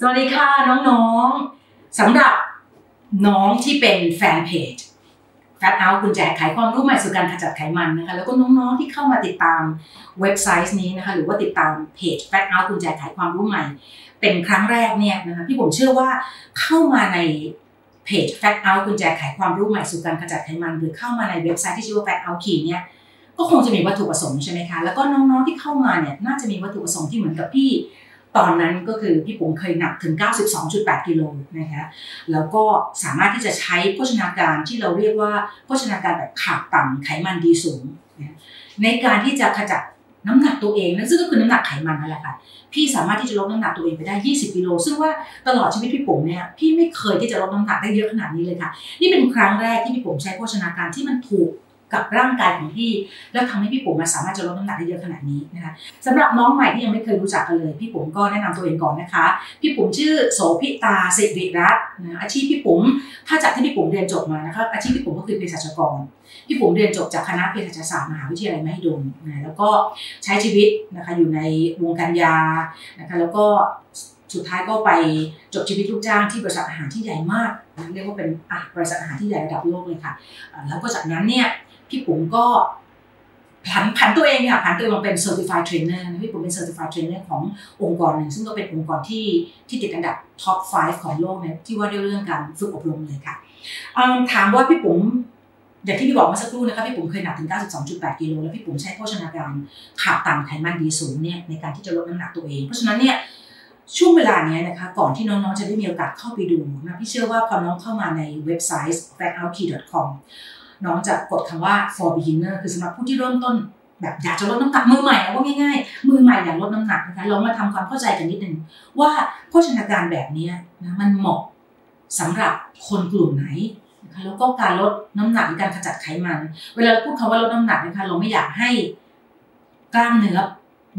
สวัสดีค่ะน้องๆสำหรับน้องที่เป็นแฟนเพจแฟตเอาคุณแจกขายความรู้ใหม่สู่การขจัดไขมันนะคะ แล้วก็น้องๆที่เข้ามาติดตามเว็บไซต์นี้นะคะ หรือว่าติดตามเพจแฟตเอาคุณแจกขายความรู้ใหม่ เป็นครั้งแรกเนี่ยนะคะพี่ผมเชื่อว่าเข้ามาในเพจ Fat Out คุณแจกขายความรู้ใหม่สู่การขจัดไขมัน หรือเข้ามาในเว็บไซต์ที่ชื่อว่า Fat Out Key เนี่ยก็คงจะมีวัตถุประสงค์ใช่ไหมคะแล้วก็น้องๆที่เข้ามาเนี่ยน่าจะมีวัตถุประสงค์ที่เหมือนกับพี่ ตอนนั้นก็คือพี่ผมเคยหนักถึง 92.8 กิโลนะคะแล้วก็สามารถที่จะใช้โภชนาการที่เราเรียกว่าโภชนาการแบบขาดต่ำไขมันดีสูงนะในการที่จะขจัดน้ำหนักตัวเองนั่นซึ่งก็คือน้ำหนักไขมันนั่นแหละค่ะพี่สามารถที่จะลดน้ำหนักตัวเองไปได้ 20 กิโล ซึ่งว่าตลอดชีวิตพี่ผมเนี่ย พี่ไม่เคยที่จะลดน้ำหนักได้เยอะขนาดนี้เลยค่ะ นี่เป็นครั้งแรกที่พี่ผมใช้โภชนาการที่มันถูก กับร่างกายของพี่ แล้วทำให้พี่ปุ๋มมาสามารถจะลดน้ำหนักได้เยอะขนาดนี้นะคะสำหรับน้องใหม่ที่ยังไม่เคยรู้จักกันเลย พี่ปุ๋มก็แนะนำตัวเองก่อนนะคะ พี่ปุ๋มชื่อโสภิตาสิริรัตน์นะอาชีพพี่ปุ๋มถ้าจากที่พี่ปุ๋มเรียนจบมานะคะอาชีพพี่ปุ๋มก็คือเภสัชกร พี่ปุ๋มเรียนจบจากคณะเภสัชศาสตร์มหาวิทยาลัยมหิดลนะแล้วก็ใช้ชีวิตนะคะอยู่ในวงการยานะคะแล้วก็สุดท้ายก็ไปจบชีวิตลูกจ้างที่บริษัทอาหารที่ใหญ่มาก เรียกว่าเป็นอะบริษัทอาหารที่ใหญ่ระดับโลกเลยค่ะ แล้วก็จากนั้นเนี่ย พี่ปุ๋มก็ผันผันตัวเองค่ะผันตัวเองมาเป็น certified trainer พี่ปุ๋มเป็น certified trainer ขององค์กรหนึ่ง ซึ่งก็เป็นองค์กรที่ที่ติดอันดับ top 5 ของโลกเนี่ยที่ว่าด้วยเรื่องการฝึกอบรมเลยค่ะถามว่าพี่ปุ๋มอย่างที่พี่บอกเมื่อสักครู่นะคะพี่ปุ๋มเคยหนักถึง 92.8 กิโลแล้วพี่ปุ๋มใช้โภชนาการขาดต่ำไขมันดีสูงเนี่ยในการที่จะลดน้ำหนักตัวเอง เพราะฉะนั้นเนี่ยช่วงเวลานี้นะคะก่อนที่น้องๆจะได้มีโอกาสเข้าไปดูนะพี่เชื่อว่าพอน้องเข้ามาในเว็บไซต์ fatoutKey.com น้องจะกดคำว่า for beginner คือสำหรับผู้ที่เริ่มต้น แบบอยากจะลดน้ำหนักมือใหม่เอาว่าง่ายๆ มือใหม่อยากลดน้ำหนักนะคะเรามาทำความเข้าใจกันนิดนึงว่าโภชนาการแบบนี้นะมันเหมาะสำหรับคนกลุ่มไหนนะคะแล้วก็การลดน้ำหนักหรือการขจัดไขมัน เวลาเราพูดคำว่าลดน้ำหนักนะคะเราไม่อยากให้กล้ามเนื้อ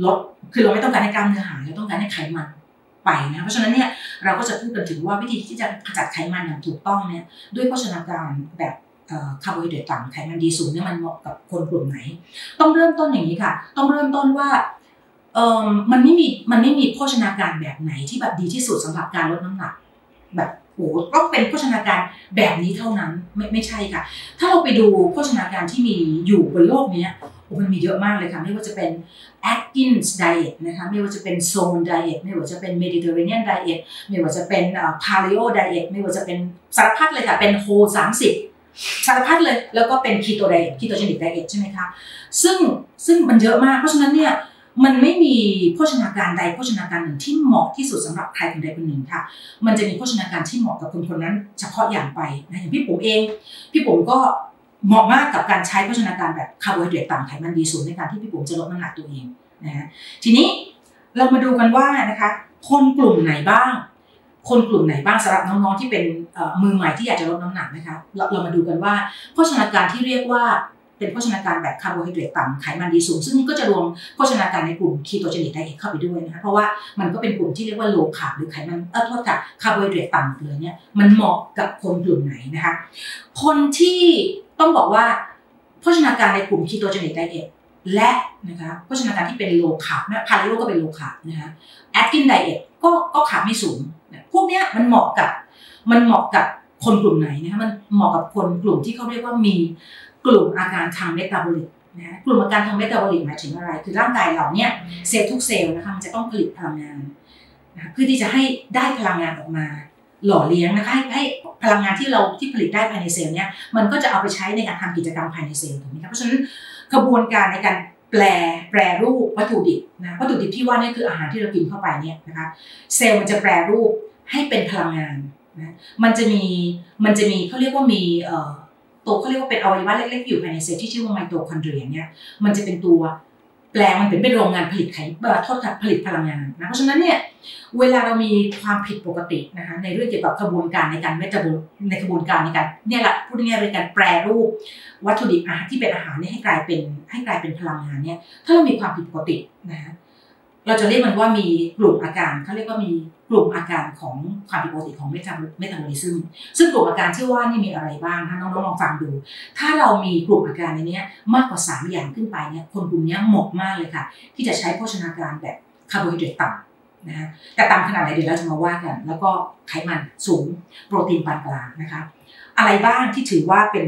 ลดคือเราไม่ต้องการให้กล้ามเนื้อหายเราต้องการให้ไขมันไปนะเพราะฉะนั้นเนี่ยเราก็จะพูดกันถึงว่าวิธีที่จะขจัดไขมันอย่างถูกต้องเนี่ยด้วยโภชนาการแบบ คาร์โบไฮเดรตต่ำไขมันดีสูงเนี่ยมันเหมาะกับคนกลุ่มไหน ต้องเริ่มต้นอย่างนี้ค่ะ ต้องเริ่มต้นว่าเออมันไม่มีมันไม่มีโภชนาการแบบไหนที่แบบดีที่สุดสำหรับการลดน้ำหนักแบบโอ้ต้องเป็นโภชนาการแบบนี้เท่านั้นไม่ไม่ใช่ค่ะ ถ้าเราไปดูโภชนาการที่มีอยู่บนโลกนี้โอ้มันมีเยอะมากเลยค่ะ ไม่ว่าจะเป็น Atkins diet นะคะไม่ว่าจะเป็น Zone diet ไม่ว่าจะเป็น Mediterranean diet ไม่ว่าจะเป็น Paleo diet ไม่ว่าจะเป็นสารพัดเลยค่ะเป็น Whole 30 สารพัดเลยแล้วก็เป็น Keto diet Ketogenic diet ใช่ไหมคะซึ่งซึ่งมันเยอะมาก เพราะฉะนั้นเนี่ยมันไม่มีโภชนาการใดโภชนาการหนึ่งที่เหมาะที่สุดสำหรับใครคนใดคนหนึ่งค่ะ มันจะมีโภชนาการที่เหมาะกับคนคนนั้น เฉพาะอย่างไปนะอย่างพี่ปุ๋มเอง พี่ปุ๋มก็เหมาะมากกับการใช้โภชนาการแบบคาร์โบไฮเดรตต่ำไขมันดีสูงในการที่พี่ปุ๋มจะลดน้ำหนักตัวเองนะฮะทีนี้เรามาดูกันว่านะคะคนกลุ่มไหนบ้าง คนกลุ่มไหนบ้างสำหรับน้องๆที่เป็นมือใหม่ที่อยากจะลดน้ำหนักนะคะเราเรามาดูกันว่าโภชนาการที่เรียกว่าเป็นโภชนาการแบบคาร์โบไฮเดรตต่ำไขมันดีสูง ซึ่งก็จะรวมโภชนาการในกลุ่ม ketogenic diet เข้าไปด้วยนะคะเพราะว่ามันก็เป็นกลุ่มที่เรียกว่า low carb หรือไขมันเออโทษค่ะคาร์โบไฮเดรตต่ำเลยเนี่ยมันเหมาะกับคนกลุ่มไหนนะคะคนที่ต้องบอกว่าโภชนาการในกลุ่ม ketogenic diet และนะคะโภชนาการที่เป็น low carb นะ Paleo ก็เป็น low carb นะคะ Atkins diet ก็ก็ขาไม่สูง พวกเนี้ยมันเหมาะกับมันเหมาะกับคนกลุ่มไหนนะคะมันเหมาะกับคนกลุ่มที่เขาเรียกว่ามีกลุ่มอาการทาง metabolic นะกลุ่มอาการทาง metabolic หมายถึงอะไร คือร่างกายเราเนี่ยเซลล์ทุกเซลล์นะคะมันจะต้องผลิตพลังงานนะเพื่อที่จะให้ได้พลังงานออกมา หล่อเลี้ยงนะคะให้ให้พลังงานที่เราที่ผลิตได้ภายในเซลล์เนี่ยมันก็จะเอาไปใช้ในการทำกิจกรรมภายในเซลล์ถูกไหมคะเพราะฉะนั้นกระบวนการในการ แปลแปรรูปวัตถุดิบนะวัตถุดิบที่ว่านี่คืออาหารที่เรากินเข้าไปเนี่ยนะคะเซลล์มันจะแปรรูปให้เป็นพลังงานนะมันจะมีมันจะมีเขาเรียกว่ามีตัวเขาเรียกว่าเป็นอวัยวะเล็กๆอยู่ภายในเซลล์ที่ชื่อว่าไมโตคอนเดรียเนี่ยมันจะเป็นตัว แปลงมันเป็นเป็นโรงงานผลิตไขโทษค่ะผลิตพลังงานนะเพราะฉะนั้นเนี่ยเวลาเรามีความผิดปกตินะคะในเรื่องเกี่ยวกับกระบวนการในการเมตาบอลในกระบวนการในการเนี่ยแหละพูดง่ายๆเป็นการแปรรูป วัตถุดิบอาหารที่เป็นอาหารเนี่ยให้กลายเป็นให้กลายเป็นพลังงานเนี่ยถ้าเรามีความผิดปกตินะเราจะเรียกมันว่ามีกลุ่มอาการเขาเรียกว่ามี กลุ่มอาการของความผิดปกติของเมตาเมตาบอลิซึมซึ่งกลุ่มอาการที่ว่านี่มีอะไรบ้างนะน้องๆลองฟังดู ถ้าเรามีกลุ่มอาการในนี้มากกว่า 3 อย่างขึ้นไปเนี่ยคนกลุ่มนี้เหมาะมากเลยค่ะ ที่จะใช้โภชนาการแบบคาร์โบไฮเดรตต่ำนะฮะแต่ต่ำขนาดไหนเดี๋ยวเราจะมาว่ากัน แล้วก็ไขมันสูงโปรตีนปานกลางนะคะ อะไรบ้างที่ถือว่าเป็น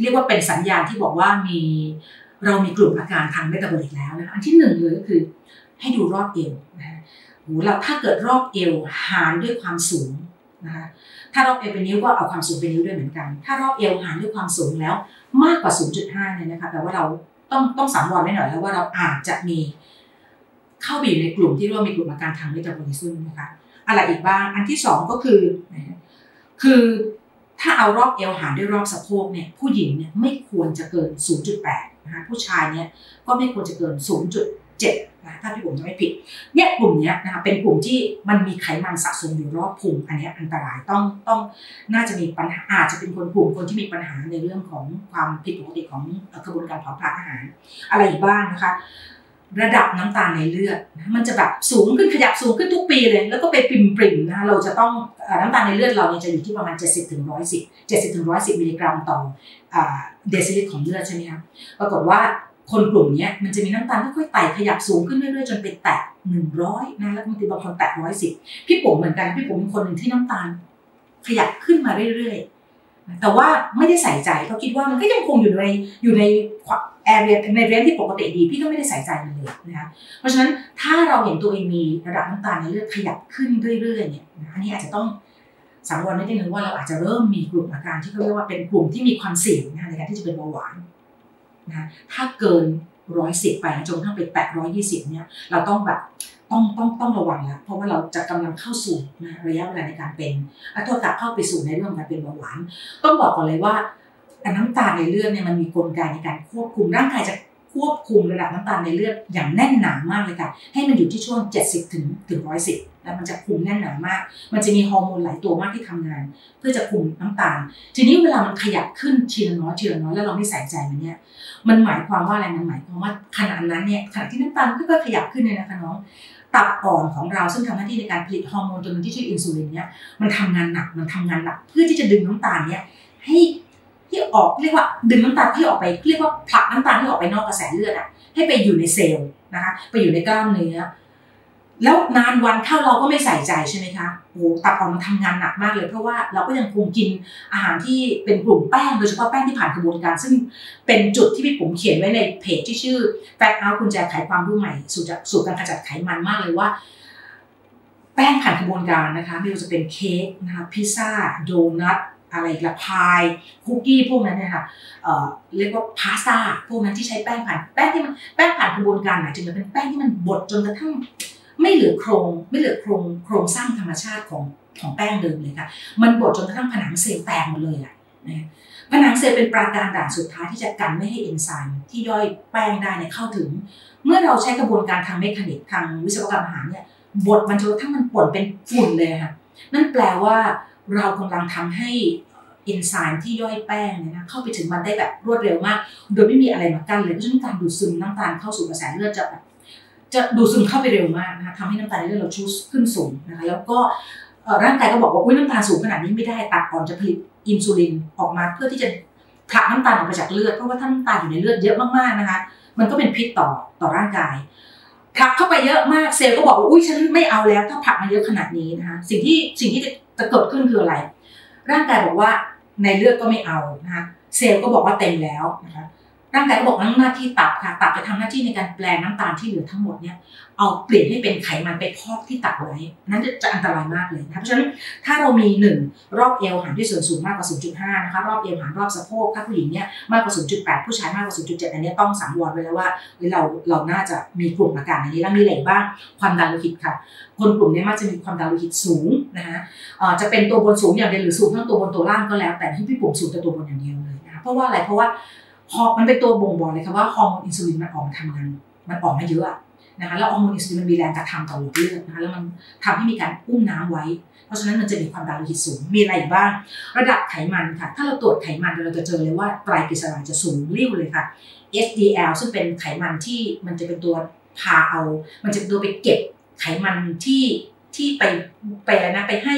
เรียกว่าเป็นสัญญาณที่บอกว่ามีเรามีกลุ่มอาการทาง metabolic แล้วนะอันที่หนึ่งเลยก็คือให้ดูรอบเอวนะ หเราถ้าเกิดรอบเอวหารด้วยความสูงนะคะถ้ารอบเอวเป็นนิ้วก็เอาความสูงเป็นนิ้วด้วยเหมือนกัน ถ้ารอบเอวหารด้วยความสูงแล้วมากกว่า 0.5เนี่ยนะคะแปลว่าเราต้องต้องสังวรไว้หน่อยแล้วว่าเราอาจจะมีเข้าไปอยู่ในกลุ่มที่เรียกว่ามีกลุ่มอาการทางเมตาบอลิซึมนะคะอะไรอีกบ้าง อันที่สองก็คือ คือถ้าเอารอบเอวหารด้วยรอบสะโพกเนี่ยผู้หญิงเนี่ยไม่ควรจะเกิน 0.8นะคะผู้ชายเนี่ยก็ไม่ควรจะเกิน 0.7 นะถ้าที่ผมจะไม่ผิด เนี่ยกลุ่มนี้นะคะเป็นกลุ่มที่มันมีไขมันสะสมอยู่รอบพุงอันนี้อันตรายต้องต้องน่าจะมีปัญหาอาจจะเป็นคนกลุ่มคนที่มีปัญหาในเรื่องของความผิดปกติของกระบวนการเผาผลาญอาหาร อะไรบ้างนะคะ ระดับน้ำตาลในเลือดมันจะแบบสูงขึ้นขยับสูงขึ้นทุกปีเลย แล้วก็ไปปริมปริมนะคะเราจะต้องน้ำตาลในเลือดเราเนี่ยจะอยู่ที่ประมาณ 70ถึง110 70ถึง110มิลลิกรัมต่อเดซิลิตรของเลือดใช่ไหมคะปรากฏว่า คนกลุ่มนี้มันจะมีน้ำตาลค่อยๆไต่ขยับสูงขึ้นเรื่อยๆจนไปแตะ100นะแล้วบางทีบางคนแตะ110พี่ผมเหมือนกันพี่ผมเป็นคนหนึ่งที่น้ำตาล ขยับขึ้นมาเรื่อยๆ แต่ว่าไม่ได้ใส่ใจเพราะคิดว่ามันก็ยังคงอยู่ในอยู่ในแอเรียในเรียนที่ปกติดี พี่ก็ไม่ได้ใส่ใจมันเลยนะคะเพราะฉะนั้นถ้าเราเห็นตัวเองมีระดับน้ำตาลในเลือดขยับขึ้นเรื่อยๆเนี่ยนะอันนี้อาจจะต้องสังวรนิดนึงว่าเราอาจจะเริ่มมีกลุ่มอาการที่เขาเรียกว่าเป็นกลุ่มที่มีความเสี่ยงในการที่จะเป็นเบาหวาน นะถ้าเกินร้อยสิบไปจนกระทั่งไปแตะร้อยยี่สิบเนี่ยเราต้องแบบต้องต้องต้องระวังแล้วเพราะว่าเราจะกำลังเข้าสู่นะระยะเวลาในการเป็นอัตราเข้าไปสู่ในเรื่องการเป็นเบาหวานต้องบอกก่อนเลยว่าน้ำตาลในเลือดเนี่ยมันมีกลไกในการควบคุมร่างกายจะควบคุมระดับน้ำตาลในเลือดอย่างแน่นหนามากเลยค่ะ ให้มันอยู่ที่ช่วง 70 ถึงถึง110แล้วมันจะคุมแน่นหนามาก มันจะมีฮอร์โมนหลายตัวมากที่ทำงาน เพื่อจะคุมน้ำตาล ทีนี้เวลามันขยับขึ้นทีละน้อยทีละน้อยแล้วเราไม่ใส่ใจมันเนี่ย มันหมายความว่าอะไรมันหมายความว่าขนาดนั้นเนี่ยขณะที่น้ำตาลก็ขยับขึ้นเลยนะคะน้องตับอ่อนของเราซึ่งทำหน้าที่ในการผลิตฮอร์โมนตัวนึงที่ชื่ออินซูลินเนี่ยมันทำงานหนักมันทำงานหนัก เพื่อที่จะดึงน้ำตาลเนี่ยให้ที่ออกเรียกว่าดึงน้ำตาลที่ออกไปเรียกว่าผลักน้ำตาลที่ออกไปนอกกระแสเลือดอะให้ไปอยู่ในเซลล์นะคะไปอยู่ในกล้ามเนื้อ แล้วนานวันเข้าเราก็ไม่ใส่ใจใช่ไหมคะโอ้ตับอ่อนมันทำงานหนักมากเลยเพราะว่าเราก็ยังคงกินอาหารที่เป็นกลุ่มแป้งโดยเฉพาะแป้งที่ผ่านกระบวนการ ซึ่งเป็นจุดที่พี่ผมเขียนไว้ในเพจที่ชื่อแฟตเอาคุณแจไขความรู้ใหม่สู่สู่การขจัดไขมันมากเลยว่า แป้งผ่านกระบวนการนะคะ ไม่ว่าจะเป็นเค้กนะคะพิซซ่าโดนัทอะไรละพายคุกกี้พวกนั้นเนี่ยค่ะเอ่อเรียกว่าพาสต้าพวกนั้นที่ใช้แป้งผ่านแป้งที่มันแป้งผ่านกระบวนการหมายถึงมันเป็นแป้งที่มันบดจนกระทั่ง ไม่เหลือโครงไม่เหลือโครงโครงสร้างธรรมชาติของของแป้งเดิมเลยค่ะ มันบดจนกระทั่งผนังเซลล์แตกหมดเลยอะนะผนังเซลล์เป็นปราการด่านสุดท้ายที่จะกันไม่ให้เอนไซม์ที่ย่อยแป้งได้เนี่ยเข้าถึง เมื่อเราใช้กระบวนการทาง mechanic ทางวิศวกรรมอาหารเนี่ยบดมันจนกระทั่งมันป่นเป็นฝุ่นเลยค่ะนั่นแปลว่าเรากำลังทำให้เอนไซม์ที่ย่อยแป้งเนี่ยนะเข้าไปถึงมันได้แบบรวดเร็วมาก โดยไม่มีอะไรมากั้นเลยเพราะฉะนั้นการดูดซึมน้ำตาลเข้าสู่กระแสเลือดจะแบบ จะดูดซึมเข้าไปเร็วมากนะคะทำให้น้ำตาลในเลือดเราชูขึ้นสูงนะคะแล้วก็ร่างกายก็บอกว่าอุ้ยน้ำตาลสูงขนาดนี้ไม่ได้ตัดอ่อนจะผลิตอินซูลินออกมาเพื่อที่จะผลักน้ำตาลออกไปจากเลือดเพราะว่าถ้าน้ำตาลอยู่ในเลือดเยอะมากๆนะคะ มันก็เป็นพิษต่อต่อร่างกายผลักเข้าไปเยอะมากเซลล์ก็บอกว่าอุ้ยฉันไม่เอาแล้ว ถ้าผลักมาเยอะขนาดนี้นะคะสิ่งที่สิ่งที่จะเกิดขึ้นคืออะไร ร่างกายบอกว่าในเลือดก็ไม่เอานะคะเซลล์ก็บอกว่าเต็มแล้วนะคะ ร่างกายก็บอกนั่งหน้าที่ตับค่ะ ตับจะทำหน้าที่ในการแปลน้ำตาลที่เหลือทั้งหมดเนี่ย เอาเปลี่ยนให้เป็นไขมันไปพอกที่ตับไว้ นั้นจะอันตรายมากเลยนะ เพราะฉะนั้นถ้าเรามีหนึ่งรอบเอวหารที่ส่วนสูงมากกว่า 0.5 นะคะ รอบเอวหารรอบสะโพก ถ้าผู้หญิงเนี่ยมากกว่า 0.8 ผู้ชายมากกว่า 0.7 อันนี้ต้องสังวรไว้แล้วว่าเราเราน่าจะมีกลุ่มอาการอันนี้แล้วมีอะไรบ้าง ความดันโลหิตค่ะ คนกลุ่มนี้มักจะมีความดันโลหิตสูงนะคะจะเป็นตัวบนสูงอย่างเดียวหรือสูงทั้งตัวบนตัวล่างก็แล้ว แต่ที่พี่ปุ่มสูงแต่ตัวบนอย่างเดียวเลยนะ เพราะว่าอะไร เพราะว่า พอมันเป็นตัวบ่งบอกเลยค่ะว่าฮอร์โมนอินซูลินมันออกมาทำงานมันออกมาเยอะนะคะแล้วฮอร์โมนอินซูลินมันมีแรงกระทำต่อหลอดเลือดนะคะแล้วมันทำให้มีการอุ้มน้ำไว้ เพราะฉะนั้นมันจะมีความดันโลหิตสูง มีอะไรบ้าง ระดับไขมันค่ะ ถ้าเราตรวจไขมันเราจะเจอเลยว่าไตรกลีเซอไรด์จะสูงลิ่วเลยค่ะ HDL ซึ่งเป็นไขมันที่มันจะเป็นตัวพาเอา มันจะเป็นตัวไปเก็บไขมันที่ที่ไปไปนะไปให้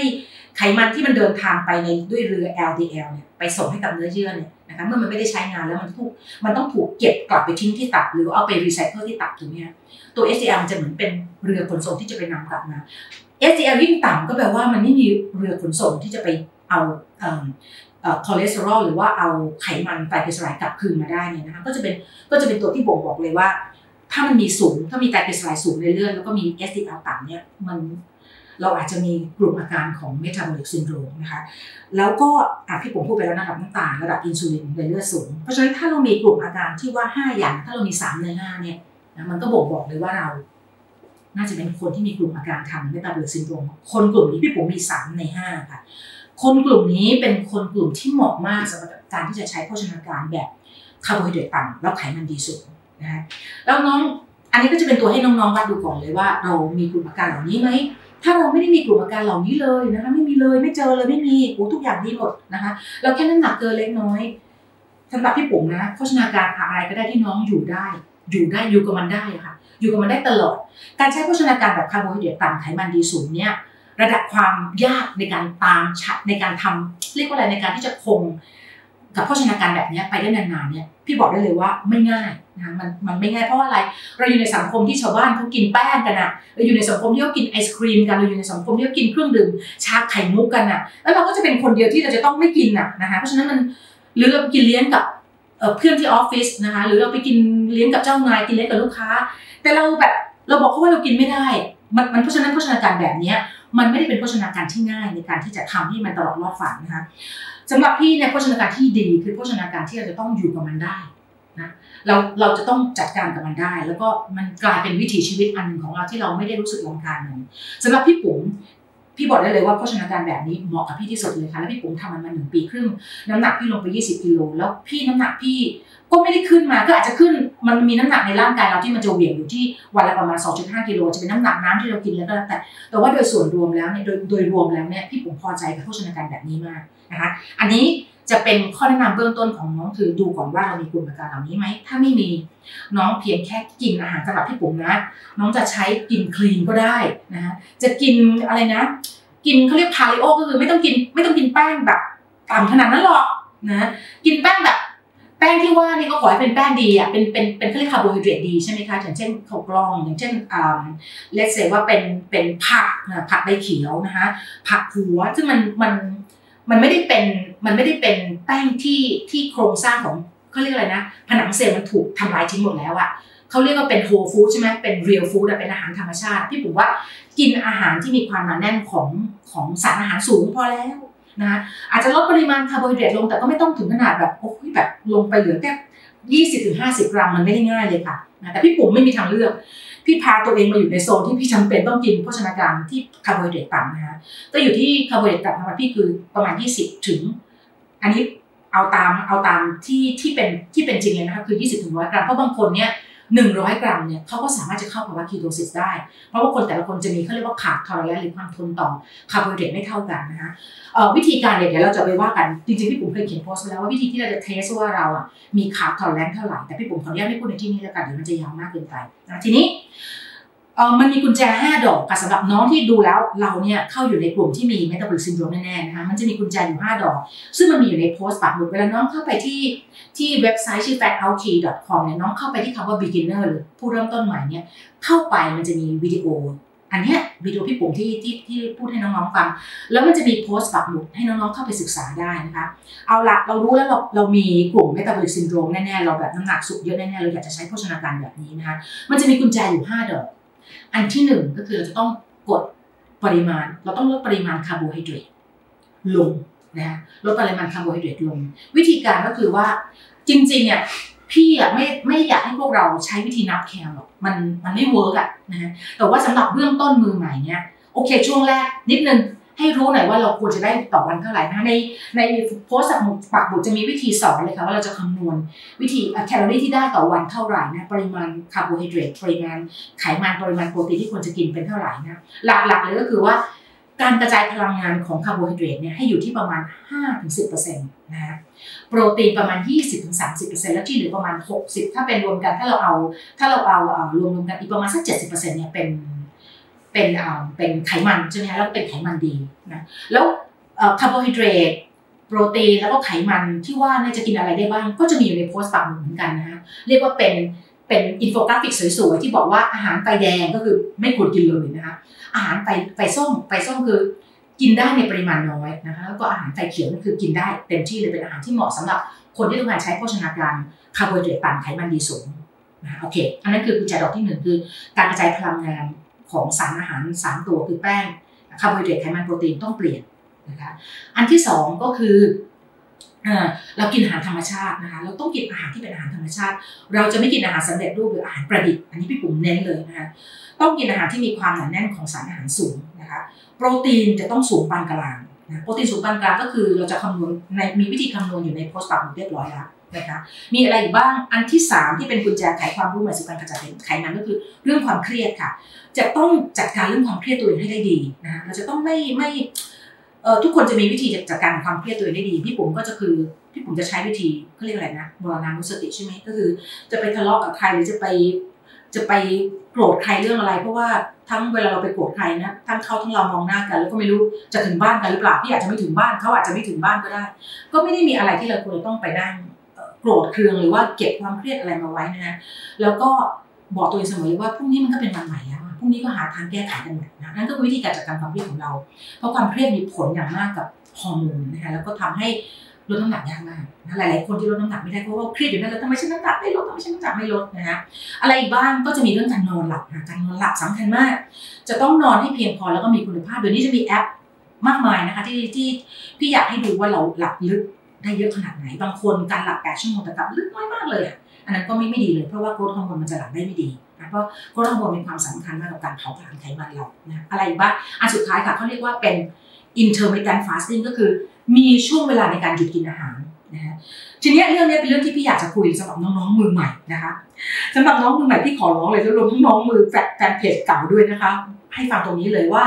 ไขมันที่มันเดินทางไปในด้วยเรือ LDL เนี่ยไปส่งให้กับเนื้อเยื่อเนี่ย นะคะเมื่อมันไม่ได้ใช้งานแล้วมันถูกมันต้องถูกเก็บกลับไปทิ้งที่ตับ หรือเอาไปรีไซเคิลที่ตับถูกไหมตัว HDL จะเหมือนเป็นเรือขนส่งที่จะไปนำกลับมา HDL ยิ่งต่ำก็แปลว่ามันไม่มีเรือขนส่งที่จะไปเอาคอเลสเตอรอลหรือว่าเอาไขมันไตรกลีเซอไรด์กลับคืนมาได้เนี่ยนะคะก็จะเป็นก็จะเป็นตัวที่บ่งบอกเลยว่า ถ้ามันมีสูงถ้ามีไตรกลีเซอไรด์สูงในเลือดแล้วก็มี HDL ต่ำเนี่ยมัน เราอาจจะมีกลุ่มอาการของ metabolic syndrome นะคะ แล้วก็พี่ปุ๋มพูดไปแล้วนะครับน้ำตาลระดับอินซูลินในเลือดสูง เพราะฉะนั้นถ้าเรามีกลุ่มอาการที่ว่า 5 อย่าง ถ้าเรามี 3 ใน 5 เนี่ยนะมันก็บ่งบอกเลยว่าเรา น่าจะเป็นคนที่มีกลุ่มอาการทาง metabolic syndrome คนกลุ่มนี้พี่ปุ๋มมี 3 ใน 5 ค่ะ คนกลุ่มนี้เป็นคนกลุ่มที่เหมาะมากสำหรับการที่จะใช้โภชนาการแบบคาร์โบไฮเดรตต่ำแล้วไขมันดีสูงนะคะแล้วน้องอันนี้ก็จะเป็นตัวให้น้องๆวัดดูก่อนเลยว่า เรามีกลุ่มอาการเหล่านี้ไหม ถ้าเราไม่ได้มีกลุ่มอาการเหล่านี้เลยนะคะไม่มีเลยไม่เจอเลยไม่มีโอ้ทุกอย่างดีหมดนะคะ เราแค่น้ำหนักเกินเล็กน้อยสำหรับพี่ปุ๋มนะโภชนาการอะไรก็ได้ที่น้องอยู่ได้ อยู่ได้อยู่กับมันได้ค่ะ อยู่กับมันได้ตลอด การใช้โภชนาการแบบคาร์โบไฮเดรตต่ำไขมันดีสูงเนี่ยระดับความยากในการตามชัดในการทำเรียกว่าอะไรในการที่จะคงกับโภชนาการแบบนี้ไปได้นานๆเนี่ย พี่บอกได้เลยว่าไม่ง่ายนะมันมันไม่ง่ายเพราะว่าอะไร เราอยู่ในสังคมที่ชาวบ้านเขากินแป้งกันอะเราอยู่ในสังคมที่เขากินไอศครีมกันเราอยู่ในสังคมที่เขากินเครื่องดื่มชาไข่มุกกันอะแล้วเราก็จะเป็นคนเดียวที่เราจะต้องไม่กินอะนะคะเพราะฉะนั้นมันหรือเรากินเลี้ยงกับเพื่อนที่ออฟฟิศนะคะหรือเราไปกินเลี้ยงกับเจ้านายกินเลี้ยงกับลูกค้า แต่เราแบบเราบอกเขาว่าเรากินไม่ได้ มันมันเพราะฉะนั้นโภชนาการแบบนี้ มันไม่ได้เป็นโภชนาการที่ง่ายในการที่จะทำให้มันตลอดรอดฝันนะคะสำหรับพี่เนี่ยโภชนาการที่ดีคือโภชนาการที่เราจะต้องอยู่กับมันได้นะเราเราจะต้องจัดการกับมันได้ แล้วก็มันกลายเป็นวิถีชีวิตอันหนึ่งของเราที่เราไม่ได้รู้สึกลำคาญมันสำหรับพี่ปุ๋ม พี่บอกได้เลยว่าโภชนาการแบบนี้เหมาะกับพี่ที่สุดเลยค่ะ แล้วพี่ปุ๋มทำมันมาหนึ่งปีครึ่งน้ำหนักพี่ลงไป 20กิโลแล้วพี่น้ำหนักพี่ก็ไม่ได้ขึ้นมาก็อาจจะขึ้นมันมีน้ำหนักในร่างกายเราที่มันจะเหวี่ยงอยู่ที่วันละประมาณ 2.5กิโลจะเป็นน้ำหนักน้ำที่เรากินแล้วก็แล้วแต่แต่ว่าโดยส่วนรวมแล้วเนี่ยโดยโดยรวมแล้วเนี่ยพี่ปุ๋มพอใจกับโภชนาการแบบนี้มาก นะคะอันนี้จะเป็นข้อแนะนำเบื้องต้นของน้องคือดูก่อนว่าเรามีกลุ่มอาการเหล่านี้ไหม ถ้าไม่มีน้องเพียงแค่กินอาหารสำหรับพี่ปุ๋มนะ น้องจะใช้กิน clean ก็ได้นะคะจะกินอะไรนะ กินเขาเรียก paleo ก็คือไม่ต้องกินไม่ต้องกินแป้งแบบต่ำขนาดนั้นหรอกนะกินแป้งแบบแป้งที่ว่านี่ก็ขอให้เป็นแป้งดีอะเป็นเป็นเป็นเขาเรียกคาร์โบไฮเดรตดีใช่ไหมคะอย่างเช่นข้าวกล้อง อย่างเช่นอ่า let's say ว่าเป็นเป็นผักนะผักใบเขียวนะคะผักหัวซึ่งมันมัน มันไม่ได้เป็นมันไม่ได้เป็นแป้งที่ที่โครงสร้างของเขาเรียกอะไรนะ ผนังเซลล์มันถูกทำลายทิ้งหมดแล้วอะเขาเรียกว่าเป็น whole food ใช่ไหมเป็น real food เป็นอาหารธรรมชาติ พี่ปุ๋มว่ากินอาหารที่มีความหนาแน่นของของสารอาหารสูงพอแล้วนะอาจจะลดปริมาณคาร์โบไฮเดรตลงแต่ก็ไม่ต้องถึงขนาดแบบโอ้ยแบบลงไปเหลือแค่ ยี่สิบถึงห้าสิบกรัมมันไม่ได้ง่ายเลยค่ะนะแต่พี่ปุ๋มไม่มีทางเลือก พี่พาตัวเองมาอยู่ในโซนที่พี่จำเป็นต้องกินโภชนาการที่คาร์โบไฮเดรตต่ำนะคะก็อยู่ที่คาร์โบไฮเดรตต่ำของพี่คือประมาณ 20 ถึง อันนี้เอาตามเอาตามที่ที่เป็นที่เป็นจริงเลยนะคะคือ 20ถึง100 กรัมเพราะบางคนเนี่ย 100 กรัมเนี่ยเขาก็สามารถจะเข้าภาวะ ketosis ได้ เพราะว่าคนแต่ละคนจะมีเขาเรียกว่า carb tolerance หรือความทนต่อคาร์โบไฮเดรตไม่เท่ากันนะคะวิธีการเนี่ยเดี๋ยวเราจะไปว่ากันจริงๆพี่ปุ๋มเคยเขียนโพสต์ไปแล้วว่าวิธีที่เราจะ test ว่าเราอะมี carb tolerance เท่าไหร่แต่พี่ปุ๋มขออนุญาตไม่พูดในที่นี้แล้วกันเดี๋ยวมันจะยาวมากเกินไปนะทีนี้ มันมีกุญแจ 5 ดอกค่ะสำหรับน้องที่ดูแล้วเราเนี่ยเข้าอยู่ในกลุ่มที่มี metabolic syndrome แน่ๆนะคะมันจะมีกุญแจอยู่ 5 ดอก ซึ่งมันมีอยู่ในโพสต์ปักหมุดเวลาน้องเข้าไปที่ที่เว็บไซต์ชื่อ fatout.com เนี่ยน้องเข้าไปที่คำว่า beginner หรือผู้เริ่มต้นใหม่เนี่ยเข้าไปมันจะมีวิดีโอ อันเนี้ยวิดีโอพี่ปุ๋มที่ที่ที่พูดให้น้องๆฟัง แล้วมันจะมีโพสต์ปักหมุดให้น้องๆเข้าไปศึกษาได้นะคะเอาละเรารู้แล้วเราเรามีกลุ่ม metabolic syndrome แน่ๆเราแบบน้ำหนักสูงเยอะแน่ๆเราอยากจะใช้โภชนาการแบบนี้นะคะมันจะมีกุญแจอยู่ 5 ดอก อันที่หนึ่งก็คือเราจะต้องกดปริมาณ เราต้องลดปริมาณคาร์โบไฮเดรตลงนะลดปริมาณคาร์โบไฮเดรตลง วิธีการก็คือว่าจริงๆเนี่ยพี่อะไม่ไม่อยากให้พวกเราใช้วิธีนับแคลหรอกมันมันไม่ work อะนะฮะแต่ว่าสำหรับเบื้องต้นมือใหม่เนี่ยโอเคช่วงแรกนิดนึง ให้รู้หน่อยว่าเราควรจะได้ต่อวันเท่าไหร่นะในในโพสต์ปักหมุดจะมีวิธีสอนเลยค่ะว่าเราจะคำนวณวิธีแคลอรี่ที่ได้ต่อวันเท่าไหร่นะปริมาณคาร์โบไฮเดรตปริมาณไขมันปริมาณโปรตีนที่ควรจะกินเป็นเท่าไหร่นะหลักๆเลยก็คือว่าการกระจายพลังงานของคาร์โบไฮเดรตเนี่ยให้อยู่ที่ประมาณ 5-10%นะฮะโปรตีนประมาณ 20-30%แล้วที่เหลือประมาณ 60 ถ้าเป็นรวมกันถ้าเราเอาถ้าเราเอารวมรวมกันอีกประมาณสัก 70%เนี่ยเป็น เป็นเป็นไขมันใช่ไหมคะแล้วเป็นไขมันดีนะแล้วคาร์โบไฮเดรตโปรตีนแล้วก็ไขมันที่ว่าเนี่ยจะกินอะไรได้บ้าง ก็จะมีอยู่ในโพสต์ปักหมุดเหมือนกันนะฮะเรียกว่าเป็นเป็นอินโฟกราฟิกสวยๆที่บอกว่าอาหารไฟแดงก็คือไม่ควรกินเลยนะคะอาหารไฟไฟส้มไฟส้มคือกินได้ในปริมาณน้อยนะคะแล้วก็อาหารไฟเขียวนั่นคือกินได้เต็มที่เลยเป็นอาหารที่เหมาะสำหรับคนที่ต้องการใช้โภชนาการคาร์โบไฮเดรตต่ำไขมันดีสูงนะโอเค อันนั้นคือกุญแจดอกที่หนึ่งคือการกระจายพลังงาน ของสารอาหารสามตัวคือแป้งคาร์โบไฮเดรตไขมันโปรตีนต้องเปลี่ยนนะคะอันที่สองก็คือเรากินอาหารธรรมชาตินะคะ เราต้องกินอาหารที่เป็นอาหารธรรมชาติ เราจะไม่กินอาหารสำเร็จรูปหรืออาหารประดิษฐ์ อันนี้พี่ปุ๋มเน้นเลยนะคะ ต้องกินอาหารที่มีความหนาแน่นของสารอาหารสูงนะคะ โปรตีนจะต้องสูงปานกลางนะ โปรตีนสูงปานกลางก็คือเราจะคำนวณในมีวิธีคำนวณอยู่ในโพสต์ปักเรียบร้อยแล้ว นะคะมีอะไรอีกบ้างอันที่ 3 ที่เป็นกุญแจไขความรู้ใหม่สู่การกระจัดไขมันก็คือ เรื่องความเครียดค่ะ จะต้องจัดการเรื่องความเครียดตัวเองให้ได้ดีนะคะเราจะต้องไม่ไม่เออทุกคนจะมีวิธีจัดการความเครียดตัวเองได้ดี พี่ปุ๋มก็จะคือพี่ปุ๋มจะใช้วิธีเขาเรียกอะไรนะโบรานุสติใช่ไหมก็คือ จะไปทะเลาะกับใครหรือจะไปจะไปโกรธใครเรื่องอะไร เพราะว่าทั้งเวลาเราไปโกรธใครนะทั้งเขาทั้งเรามองหน้ากัน แล้วก็ไม่รู้จะถึงบ้านกันหรือเปล่าพี่อาจจะไม่ถึงบ้านเขาอาจจะไม่ถึงบ้านก็ได้ ก็ไม่ได้มีอะไรที่เราควรต้องไปนั่ง โกรธเคืองหรือว่าเก็บความเครียดอะไรมาไว้นะฮะแล้วก็บอกตัวเองเสมอว่าพรุ่งนี้มันก็เป็นวันใหม่แล้วพรุ่งนี้ก็หาทางแก้ไขกันใหม่นะนั่นก็คือวิธีการจัดการความเครียดของเรา เพราะความเครียดมีผลอย่างมากกับฮอร์โมนนะคะแล้วก็ทำให้ลดน้ำหนักยากมากนะหลายๆคนที่ลดน้ำหนักไม่ได้เพราะว่าเครียดอยู่นั่นแล้วทำไมฉันน้ำหนักไม่ลดทำไมฉันน้ำหนักไม่ลดนะฮะอะไรอีกบ้างก็จะมีเรื่องการนอนหลับนะการนอนหลับสำคัญมาก จะต้องนอนให้เพียงพอแล้วก็มีคุณภาพเดี๋ยวนี้จะมีแอปมากมายนะคะที่ที่พี่อยากให้ดูว่าเราหลับลึก ได้เยอะขนาดไหน บางคนการหลับแปดชั่วโมงแต่หลับลึกน้อยมากเลยอะอันนั้นก็ไม่ไม่ดีเลยเพราะว่าโกรทฮอร์โมนมันจะหลับได้ไม่ดีนะเพราะโกรทฮอร์โมนมีความสำคัญมากกับการเผาผลาญไขมันเรานะอะไรบ้างอันสุดท้ายค่ะเขาเรียกว่าเป็น intermittent fasting ก็คือมีช่วงเวลาในการหยุดกินอาหารนะฮะทีนี้เรื่องนี้เป็นเรื่องที่พี่อยากจะคุยสำหรับน้องๆมือใหม่นะคะสำหรับน้องมือใหม่พี่ขอร้องเลยแล้วรวมทั้งน้องมือแฟนเพจเก่าด้วยนะคะ ให้ฟังตรงนี้เลยว่า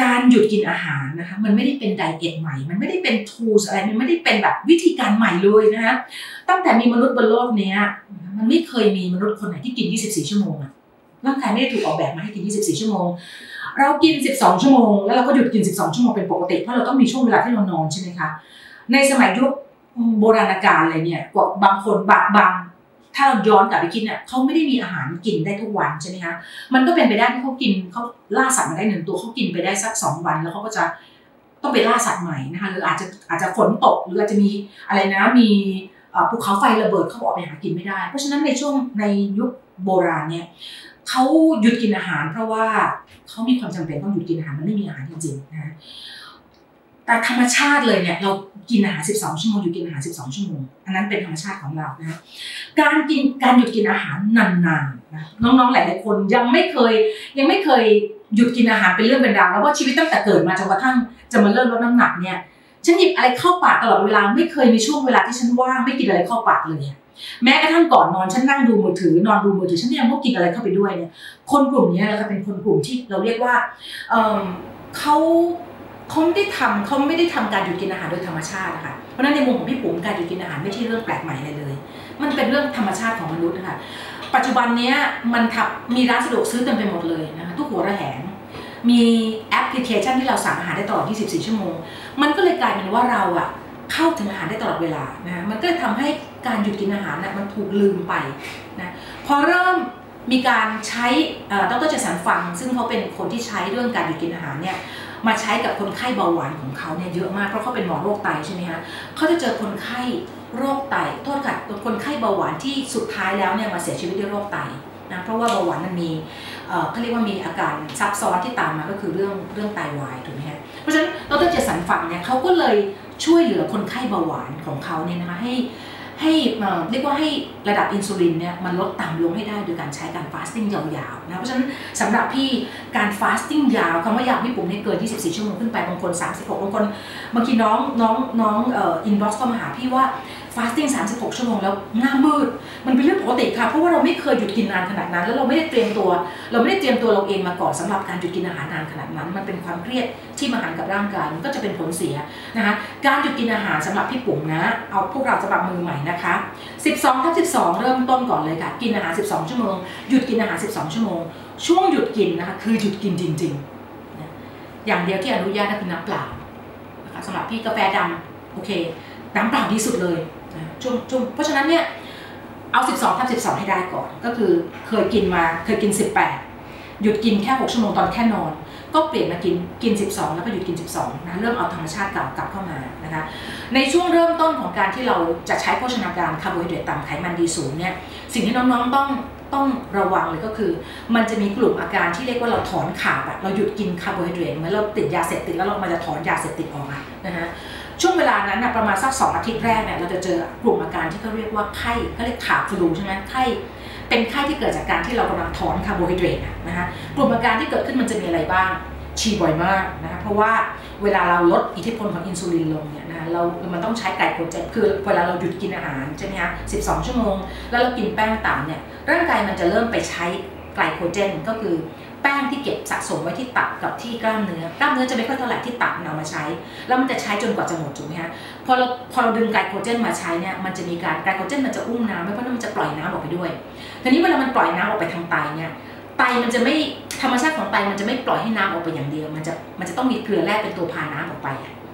การหยุดกินอาหารนะคะมันไม่ได้เป็นไดเอทใหม่ มันไม่ได้เป็นทูสอะไรมันไม่ได้เป็นแบบวิธีการใหม่เลยนะคะตั้งแต่มีมนุษย์บนโลกเนี้ยมันไม่เคยมีมนุษย์คนไหนที่กิน 24 ชั่วโมงอะร่างกายไม่ได้ถูกออกแบบมาให้กิน 24 ชั่วโมง เรากิน 12 ชั่วโมง แล้วเราก็หยุดกิน 12 ชั่วโมงเป็นปกติ เพราะเราต้องมีช่วงเวลาที่เรานอนใช่ไหมคะ ในสมัยยุคโบราณกาลอะไรเนี่ยกว่าบางคนบางบาง ถ้าเราย้อนกลับไปคิดเนี่ยเขาไม่ได้มีอาหารกินได้ทุกวันใช่ไหมคะมันก็เป็นไปได้ที่เขากินเขาล่าสัตว์มาได้หนึ่งตัวเขากินไปได้สักสองวัน แล้วเขาก็จะต้องไปล่าสัตว์ใหม่นะคะหรืออาจจะอาจจะฝนตกหรืออาจจะมีอะไรนะมีภูเขาไฟระเบิดเขาออกไปหากินไม่ได้ เพราะฉะนั้นในช่วงในยุคโบราณเนี่ยเขาหยุดกินอาหารเพราะว่าเขามีความจำเป็นต้องหยุดกินอาหารมันไม่มีอาหารจริงๆนะ แต่ธรรมชาติเลยเนี่ยเรากินอาหาร 12 ชั่วโมงหยุดกินอาหาร 12 ชั่วโมง อันนั้นเป็นธรรมชาติของเรานะการกินการหยุดกินอาหารนานๆนะน้องๆหลายๆคนยังไม่เคยยังไม่เคยหยุดกินอาหารเป็นเรื่องเป็นราวแล้วว่าชีวิตตั้งแต่เกิดมาจนกระทั่งจะมาเริ่มลดน้ำหนักเนี่ยฉันหยิบอะไรเข้าปากตลอดเวลาไม่เคยมีช่วงเวลาที่ฉันว่างไม่กินอะไรเข้าปากเลยแม้กระทั่งก่อนนอนฉันนั่งดูมือถือนอนดูมือถือฉันยังต้องกินอะไรเข้าไปด้วยเนี่ยคนกลุ่มนี้เราจะเป็นคนกลุ่มที่เราเรียกว่าเขา เขาไม่ได้ทำเขาไม่ได้ทำการหยุดกินอาหารโดยธรรมชาตินะคะเพราะนั้นในมุมของพี่ปุ๋มการหยุดกินอาหารไม่ใช่เรื่องแปลกใหม่อะไรเลย มันเป็นเรื่องธรรมชาติของมนุษย์นะคะปัจจุบันนี้มันทับมีร้านสะดวกซื้อเต็มไปหมดเลยนะคะทุกหัวระแหง มีแอปพลิเคชันที่เราสั่งอาหารได้ตลอด 24 ชั่วโมง มันก็เลยกลายเป็นว่าเราอะเข้าถึงอาหารได้ตลอดเวลานะมันก็ทำให้การหยุดกินอาหารนะมันถูกลืมไปนะพอเริ่มมีการใช้ดรเจสันฟัง ซึ่งเขาเป็นคนที่ใช้เรื่องการหยุดกินอาหารเนี่ย มาใช้กับคนไข้เบาหวานของเขาเนี่ยเยอะมากเพราะเขาเป็นหมอโรคไตใช่ไหมคะเขาจะเจอคนไข้โรคไตโทษค่ะคนไข้เบาหวานที่สุดท้ายแล้วเนี่ยมาเสียชีวิตด้วยโรคไตนะเพราะว่าเบาหวานมันมีเขาเรียกว่ามีอาการซับซ้อนที่ตามมาก็คือเรื่องเรื่องไตวายถูกไหมฮะเพราะฉะนั้นดรเจสันฟังเนี่ยเขาก็เลยช่วยเหลือคนไข้เบาหวานของเขาเนี่ยนะคะให้ ให้เรียกว่าให้ระดับอินซูลินเนี่ยมันลดต่ำลงให้ได้โดยการใช้การ fasting ยาวๆนะเพราะฉะนั้นสำหรับพี่การ fasting ยาวคำว่ายาวพี่ปุ๋มเนี่ยเกิน 24 ชั่วโมงขึ้นไปบางคน 36บางคนบางทีน้องน้องน้อง inbox ก็มาหาพี่ว่า fasting 36 ชั่วโมงแล้วหน้ามืด มันเป็นเรื่องปกติค่ะ เพราะว่าเราไม่เคยหยุดกินนานขนาดนั้น แล้วเราไม่ได้เตรียมตัว เราไม่ได้เตรียมตัวเราเองมาก่อนสำหรับการหยุดกินอาหารนานขนาดนั้น มันเป็นความเครียดที่มหันต์กับร่างกาย มันก็จะเป็นผลเสียนะคะ การหยุดกินอาหารสำหรับพี่ปุ๋มนะ เอาพวกเราสำหรับมือใหม่นะคะ 12ทับ12 เริ่มต้นก่อนเลยค่ะ กินอาหาร 12 ชั่วโมง หยุดกินอาหาร 12 ชั่วโมง ช่วงหยุดกินนะคะ คือหยุดกินจริงๆ อย่างเดียวที่อนุญาตก็คือน้ำเปล่านะคะสำหรับพี่กาแฟดำโอเคน้ำเปล่าดีสุดเลย ช่วงช่วงเพราะฉะนั้นเนี่ยเอา 12ทับ12 ให้ได้ก่อน ก็คือเคยกินมาเคยกิน 18 หยุดกินแค่ 6 ชั่วโมงตอนแค่นอน ก็เปลี่ยนมากินกิน 12 แล้วก็หยุดกิน 12นะเริ่มเอาธรรมชาติเก่ากลับเข้ามานะคะในช่วงเริ่มต้นของการที่เราจะใช้โภชนาการคาร์โบไฮเดรตต่ำไขมันดีสูงเนี่ยสิ่งที่น้องๆต้องต้องระวังเลยก็คือ มันจะมีกลุ่มอาการที่เรียกว่าเราถอนขาดอะเราหยุดกินคาร์โบไฮเดรตเหมือนเราติดยาเสพติดแล้วเรามาจะถอนยาเสพติดออกอะนะฮะ ช่วงเวลานั้นนะประมาณสักสองอาทิตย์แรกเนี่ยเราจะเจอกลุ่มอาการที่เขาเรียกว่าไข้เขาเรียก carb flu ใช่ไหมไข้เป็นไข้ที่เกิดจากการที่เรากำลังถอนคาร์โบไฮเดรตนะฮะกลุ่มอาการที่เกิดขึ้นมันจะมีอะไรบ้างฉี่บ่อยมากนะคะเพราะว่าเวลาเราลดอิทธิพลของอินซูลินลงเนี่ยนะเรา มันต้องใช้ไกลโคเจนคือเวลาเราหยุดกินอาหารใช่ไหมคะ12 ชั่วโมง แล้วเรากินแป้งต่ำเนี่ยร่างกายมันจะเริ่มไปใช้ไกลโคเจนก็คือ แป้งที่เก็บสะสมไว้ที่ตับกับที่กล้ามเนื้อกล้ามเนื้อจะไม่ค่อยเท่าไหร่ที่ตับเอามาใช้ แล้วมันจะใช้จนกว่าจะหมดถูกไหมคะพอเราพอเราดึงไกลโคเจนมาใช้เนี่ยมันจะมีการไกลโคเจนมันจะอุ้มน้ำไม่เพราะนั่นมันจะปล่อยน้ำออกไปด้วยทีนี้เวลามันปล่อยน้ำออกไปทางไตเนี่ยไตมันจะไม่ธรรมชาติของไตมันจะไม่ปล่อยให้น้ำออกไปอย่างเดียว มันจะมันจะต้องมีเกลือแร่เป็นตัวพาน้ำออกไป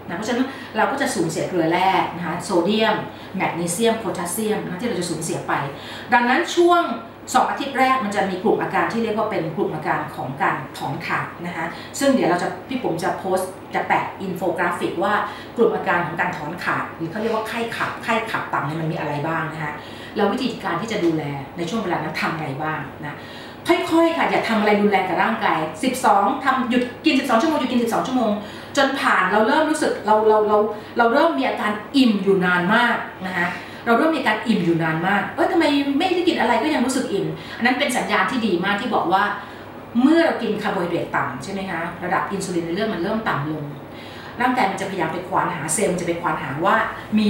นะเพราะฉะนั้นเราก็จะสูญเสียเกลือแร่นะคะโซเดียม แมกนีเซียมโพแทสเซียมนะที่เราจะสูญเสียไป ดังนั้นช่วง สองอาทิตย์แรกมันจะมีกลุ่มอาการที่เรียกว่าเป็นกลุ่มอาการของการถอนขาดนะคะซึ่งเดี๋ยวเราจะพี่ปุ๋มจะโพสต์จะแปะอินโฟกราฟิกว่ากลุ่มอาการของการถอนขาดหรือเขาเรียกว่าไข้ carb ไข้ carb ต่ำเนี่ยมันมีอะไรบ้างนะคะแล้ววิธีการที่จะดูแลในช่วงเวลานั้นทำอะไรบ้างนะค่อยๆค่ะอย่าทำอะไรรุนแรงกับร่างกาย 12ทำหยุดกิน 12 ชั่วโมงหยุดกิน 12 ชั่วโมง จนผ่านเราเริ่มรู้สึกเราเราเราเราเริ่มมีอาการอิ่มอยู่นานมากนะคะ เราเริ่มมีการอิ่มอยู่นานมากเอ้ยทำไมไม่ได้กินอะไรก็ยังรู้สึกอิ่มอันนั้นเป็นสัญญาณที่ดีมากที่บอกว่า เมื่อเรากินคาร์โบไฮเดรตต่ำใช่ไหมคะระดับอินซูลินในเลือดมันเริ่มต่ำลงร่างกายมันจะพยายามไปควานหาเซลล์มันจะไปควานหาว่ามี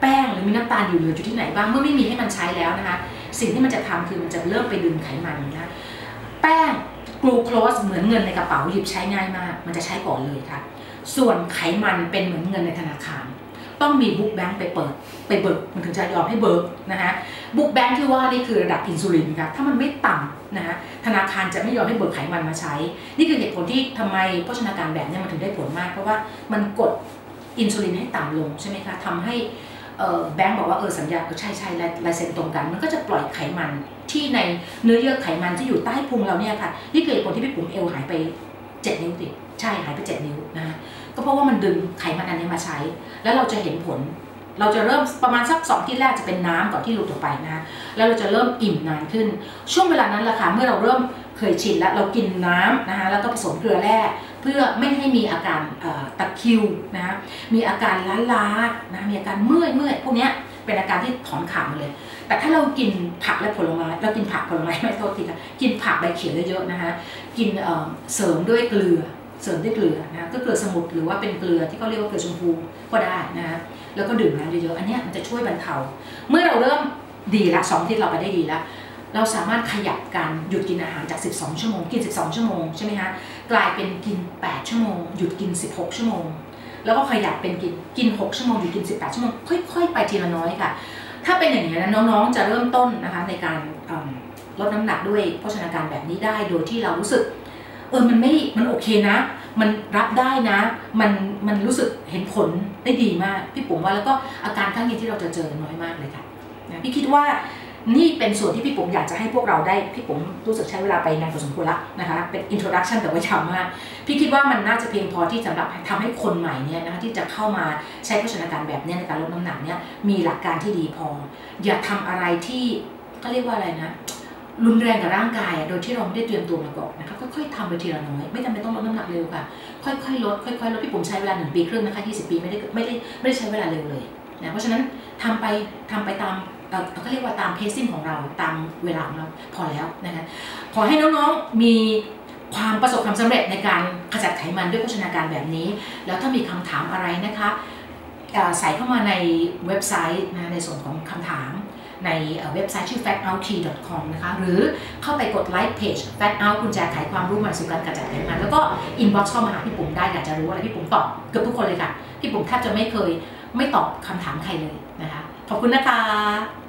แป้งหรือมีน้ำตาลอยู่เหลืออยู่ที่ไหนบ้างเมื่อไม่มีให้มันใช้แล้วนะคะ สิ่งที่มันจะทำคือมันจะเริ่มไปดึงไขมันนะแป้งกลูโคสเหมือนเงินในกระเป๋าหยิบใช้ง่ายมาก มันจะใช้ก่อนเลยค่ะ ส่วนไขมันเป็นเหมือนเงินในธนาคาร ต้องมี book bank ไปเปิด ไปเบิกมันถึงจะยอมให้เบิกนะคะ book bank ที่ว่านี่คือระดับอินซูลินค่ะถ้ามันไม่ต่ำนะคะธนาคารจะไม่ยอมให้เบิกไขมันมาใช้ นี่คือเหตุผลที่ทำไมโภชนาการแบบนี้มันถึงได้ผลมาก เพราะว่ามันกดอินซูลินให้ต่ำลงใช่ไหมคะทำให้แบงค์บอกว่าเออสัญญาเออใช่ใช่ลายเซ็นตรงกัน มันก็จะปล่อยไขมันที่ในเนื้อเยื่อไขมันที่อยู่ใต้พุงเราเนี่ยค่ะ นี่คือเหตุผลที่พี่ปุ๋มเอวหายไป 7 นิ้วติดใช่หายไป 7 นิ้วนะ ก็เพราะว่ามันดึงไขมันอันนี้มาใช้ แล้วเราจะเห็นผล เราจะเริ่มประมาณสักสองที่แรกจะเป็นน้ำก่อนที่หลุดออกไปนะแล้วเราจะเริ่มอิ่มนานขึ้น ช่วงเวลานั้นแหละค่ะเมื่อเราเริ่มเคยชินแล้วเรากินน้ำนะคะแล้วก็ผสมเกลือแร่เพื่อไม่ให้มีอาการตะคิวนะมีอาการล้าล้านะมีอาการเมื่อยเมื่อยพวกนี้เป็นอาการที่ถอนขาดมาเลย แต่ถ้าเรากินผักและผลไม้เรากินผักผลไม้ไม่โทษทีค่ะกินผักใบเขียวเยอะๆนะคะกินเสริมด้วยเกลือ เสริมด้วยเกลือนะก็เกลือสมุนหรือว่าเป็นเกลือที่เขาเรียกว่าเกลือชมพูก็ได้นะแล้วก็ดื่มน้ำเยอะๆอันนี้มันจะช่วยบรรเทา เมื่อเราเริ่มดีละสองที่เราไปได้ดีแล้วเราสามารถขยับการหยุดกินอาหารจาก 12 ชั่วโมง กิน 12 ชั่วโมงใช่ไหมคะกลายเป็นกิน 8 ชั่วโมง หยุดกิน 16 ชั่วโมง แล้วก็ขยับเป็นกินกิน 6 ชั่วโมงหยุดกิน 18 ชั่วโมงค่อยๆ ไปทีละน้อยค่ะ ถ้าเป็นอย่างนี้นะน้องๆจะเริ่มต้นนะคะในการลดน้ำหนักด้วยโภชนาการแบบนี้ได้โดยที่เรารู้สึก เออมันไม่มันโอเคนะ มันรับได้นะ มันมันรู้สึกเห็นผลได้ดีมากพี่ปุ๋มว่าแล้วก็อาการข้างเคียงที่เราจะเจอน้อยมากเลยค่ะนะพี่คิดว่านี่เป็นส่วนที่พี่ปุ๋มอยากจะให้พวกเราได้พี่ปุ๋มรู้สึกใช้เวลาไปนานพอสมควรละนะคะเป็น introduction แต่ว่ายาวมากพี่คิดว่ามันน่าจะเพียงพอที่สำหรับทำให้คนใหม่เนี่ยนะคะที่จะเข้ามาใช้โภชนาการแบบนี้ในการลดน้ำหนักเนี่ยมีหลักการที่ดีพอ อย่าทำอะไรที่ก็เรียกว่าอะไรนะ รุนแรงกับร่างกายโดยที่เราไม่ได้เตรียมตัวมาก่อนนะคะค่อยๆทำไปทีละน้อยไม่จำเป็นต้องลดน้ำหนักเร็วค่ะ ค่อยๆลดค่อยๆลดพี่ปุ๋มใช้เวลาหนึ่งปีครึ่งนะคะ20 ปีไม่ได้ไม่ได้ไม่ได้ใช้เวลาเร็วเลยนะเพราะฉะนั้นทำไปทำไปตามเขาเรียกว่าตามเพซซิ่งของเราตามเวลาของเราพอแล้วนะคะขอให้น้องๆมีความประสบความสำเร็จในการขจัดไขมันด้วยโภชนาการแบบนี้ แล้วถ้ามีคำถามอะไรนะคะใส่เข้ามาในเว็บไซต์นะในส่วนของคำถาม ในเว็บไซต์ชื่อ fatout.com นะคะ หรือเข้าไปกดไลค์เพจ fat out คุณแจไขความรู้มาสู่การกระจายไขมันแล้วก็ inbox เข้ามาหาพี่ปุ๋มได้อยากจะรู้อะไรพี่ปุ๋มตอบเกือบทุกคนเลยค่ะ พี่ปุ๋มแทบจะไม่เคยไม่ตอบคำถามใครเลยนะคะ ขอบคุณนะคะ